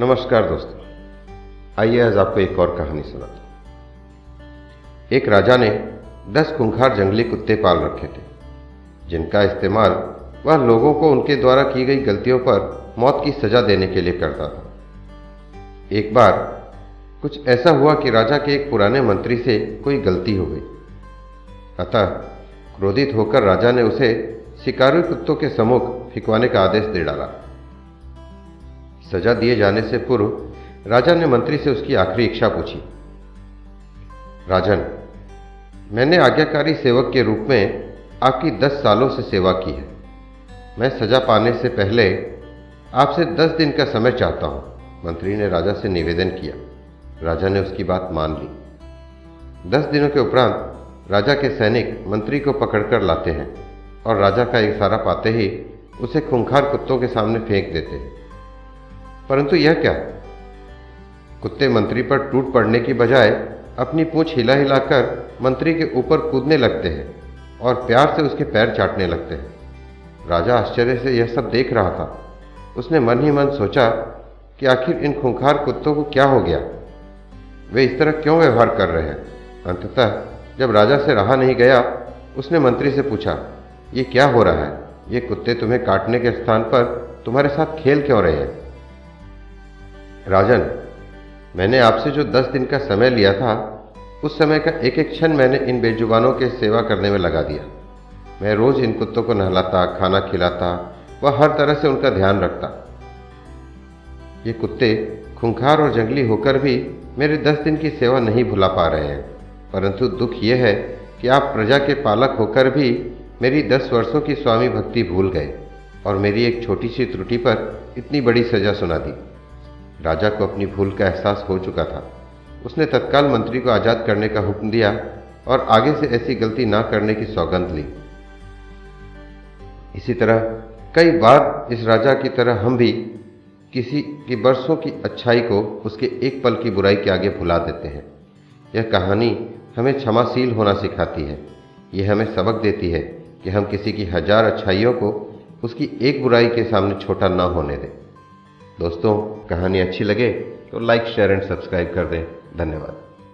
नमस्कार दोस्तों। आइए आज आपको एक और कहानी सुनाता हूँ। एक राजा ने दस खूंखार जंगली कुत्ते पाल रखे थे, जिनका इस्तेमाल वह लोगों को उनके द्वारा की गई गलतियों पर मौत की सजा देने के लिए करता था। एक बार कुछ ऐसा हुआ कि राजा के एक पुराने मंत्री से कोई गलती हो गई। अतः क्रोधित होकर राजा ने उसे शिकारी कुत्तों के सम्मुख फिकवाने का आदेश दे डाला। सजा दिए जाने से पूर्व राजा ने मंत्री से उसकी आखिरी इच्छा पूछी। राजन, मैंने आज्ञाकारी सेवक के रूप में आपकी दस सालों से सेवा की है। मैं सजा पाने से पहले आपसे दस दिन का समय चाहता हूँ, मंत्री ने राजा से निवेदन किया। राजा ने उसकी बात मान ली। दस दिनों के उपरांत राजा के सैनिक मंत्री को पकड़कर लाते हैं और राजा का इशारा पाते ही उसे खूंखार कुत्तों के सामने फेंक देते हैं। परंतु यह क्या? कुत्ते मंत्री पर टूट पड़ने की बजाय अपनी पूंछ हिला हिलाकर मंत्री के ऊपर कूदने लगते हैं और प्यार से उसके पैर चाटने लगते हैं। राजा आश्चर्य से यह सब देख रहा था। उसने मन ही मन सोचा कि आखिर इन खूंखार कुत्तों को क्या हो गया? वे इस तरह क्यों व्यवहार कर रहे हैं? अंततः जब राजा से रहा नहीं गया, उसने मंत्री से पूछा, ये क्या हो रहा है? ये कुत्ते तुम्हें काटने के स्थान पर तुम्हारे साथ खेल क्यों रहे हैं? राजन, मैंने आपसे जो दस दिन का समय लिया था, उस समय का एक एक क्षण मैंने इन बेजुबानों के सेवा करने में लगा दिया। मैं रोज इन कुत्तों को नहलाता, खाना खिलाता व हर तरह से उनका ध्यान रखता। ये कुत्ते खुंखार और जंगली होकर भी मेरे दस दिन की सेवा नहीं भुला पा रहे हैं। परंतु दुख यह है कि आप प्रजा के पालक होकर भी मेरी दस वर्षों की स्वामी भक्ति भूल गए और मेरी एक छोटी सी त्रुटि पर इतनी बड़ी सजा सुना दी। राजा को अपनी भूल का एहसास हो चुका था। उसने तत्काल मंत्री को आज़ाद करने का हुक्म दिया और आगे से ऐसी गलती ना करने की सौगंध ली। इसी तरह कई बार इस राजा की तरह हम भी किसी की बरसों की अच्छाई को उसके एक पल की बुराई के आगे भुला देते हैं। यह कहानी हमें क्षमाशील होना सिखाती है। यह हमें सबक देती है कि हम किसी की हज़ार अच्छाइयों को उसकी एक बुराई के सामने छोटा ना होने दें। दोस्तों कहानी अच्छी लगे तो लाइक शेयर एंड सब्सक्राइब कर दें। धन्यवाद।